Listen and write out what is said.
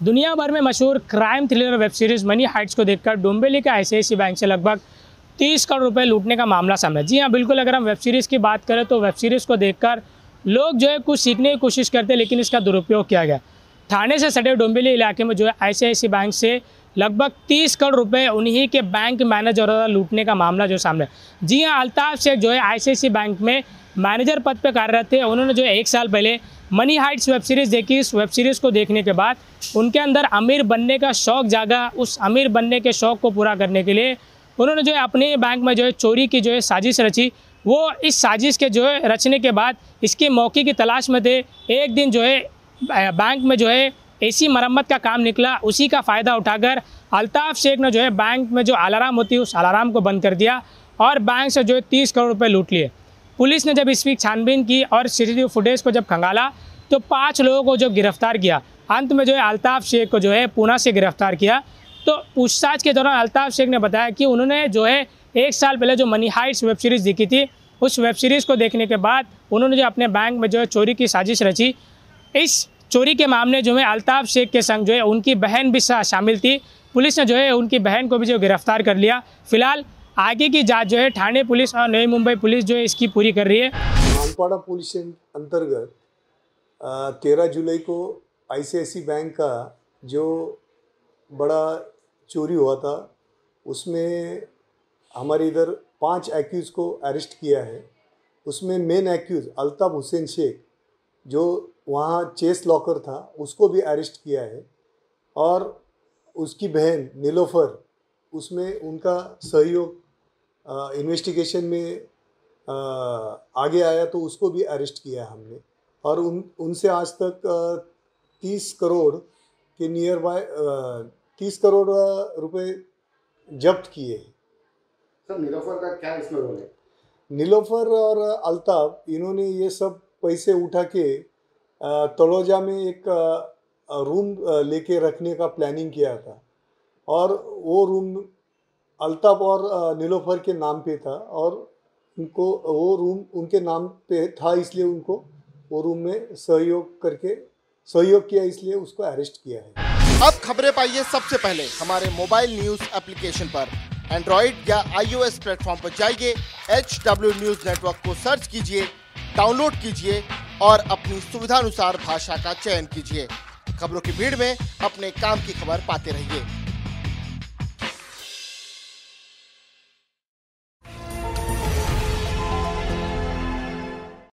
दुनिया भर में मशहूर crime thriller web series money Heights को देखकर डोम्बेली के आई बैंक से लगभग तीस करोड़ रुपए लूटने का मामला सामने। जी हाँ बिल्कुल, अगर हम वेब सीरीज़ की बात करें तो वेब सीरीज़ को देखकर लोग जो है कुछ सीखने की कोशिश करते हैं, लेकिन इसका दुरुपयोग किया गया। थाने से सटे डोम्बेली इलाके में जो है आई बैंक से लगभग तीस करोड़ रुपए उन्हीं के बैंक मैनेजर द्वारा लूटने का मामला जो सामने जी हाँ अल्ताफ शेख जो है आई बैंक में मैनेजर पद पर कार्यरत थे। उन्होंने जो है एक साल पहले मनी हाइट्स वेब सीरीज़ देखी। इस वेब सीरीज़ को देखने के बाद उनके अंदर अमीर बनने का शौक़ जागा उस अमीर बनने के शौक़ को पूरा करने के लिए उन्होंने जो है अपने बैंक में जो है चोरी की जो है साजिश रची। वो इस साजिश के जो है रचने के बाद इसके मौके की तलाश में थे। एक दिन जो है बैंक में जो है ऐसी मरम्मत का काम निकला। उसी का फ़ायदा उठाकर अल्ताफ़ शेख ने जो है बैंक में जो अलाराम होती है, उस अलार्म को बंद कर दिया और बैंक से जो है तीस करोड़ रुपये लूट लिए। पुलिस ने जब इसकी छानबीन की और सी फुटेज को जब खंगाला तो पाँच लोगों को जो गिरफ़्तार किया। अंत में जो है, अल्ताफ़ शेख को जो है, पूना से गिरफ़्तार किया। तो पूछताछ के दौरान अल्ताफ़ शेख ने बताया कि उन्होंने जो है, एक साल पहले जो मनी हाइट्स वेब सीरीज़ देखी थी, उस वेब सीरीज़ को देखने के बाद उन्होंने जो अपने बैंक में जो है, चोरी की साजिश रची। इस चोरी के मामले जो है, अल्ताफ़ शेख के संग जो है, उनकी बहन भी शामिल थी। पुलिस ने जो है, उनकी बहन को भी जो गिरफ़्तार कर लिया। फ़िलहाल आगे की जाँच जो है ठाणे पुलिस और नई मुंबई पुलिस जो है इसकी पूरी कर रही है। मानपाड़ा पुलिस अंतर्गत तेरह जुलाई को आईसीआईसी बैंक का जो बड़ा चोरी हुआ था, उसमें हमारे इधर पाँच एक्यूज़ को अरेस्ट किया है। उसमें मेन एक्यूज़ अल्ताफ़ हुसैन शेख, जो वहाँ चेस लॉकर था, उसको भी अरेस्ट किया है। और उसकी बहन नीलोफर, उसमें उनका सहयोग इन्वेस्टिगेशन में आ, आगे आया तो उसको भी अरेस्ट किया हमने। और उन उनसे आज तक तीस करोड़ के नियर बाय तीस करोड़ रुपए जब्त किए हैं। सर नीलोफर का क्या इसमें रोल है? नीलोफर और अल्ताफ इन्होंने ये सब पैसे उठा के तलोजा में एक रूम लेके रखने का प्लानिंग किया था। और वो रूम अल्ताफ और नीलोफर के नाम पे था और उनको, वो रूम उनके नाम पे था इसलिए उनको, वो रूम में सहयोग करके, सहयोग किया इसलिए उसको अरेस्ट किया है। अब खबरें पाइए सबसे पहले। हमारे मोबाइल न्यूज़ एप्लीकेशन पर। एंड्रॉइड या आईओएस प्लेटफॉर्म पर जाइए एच डब्ल्यू न्यूज़ नेटवर्क को सर्च कीजिए डाउनलोड कीजिए और अपनी सुविधानुसार भाषा का चयन कीजिए। खबरों की भीड़ में अपने काम की खबर पाते रहिए।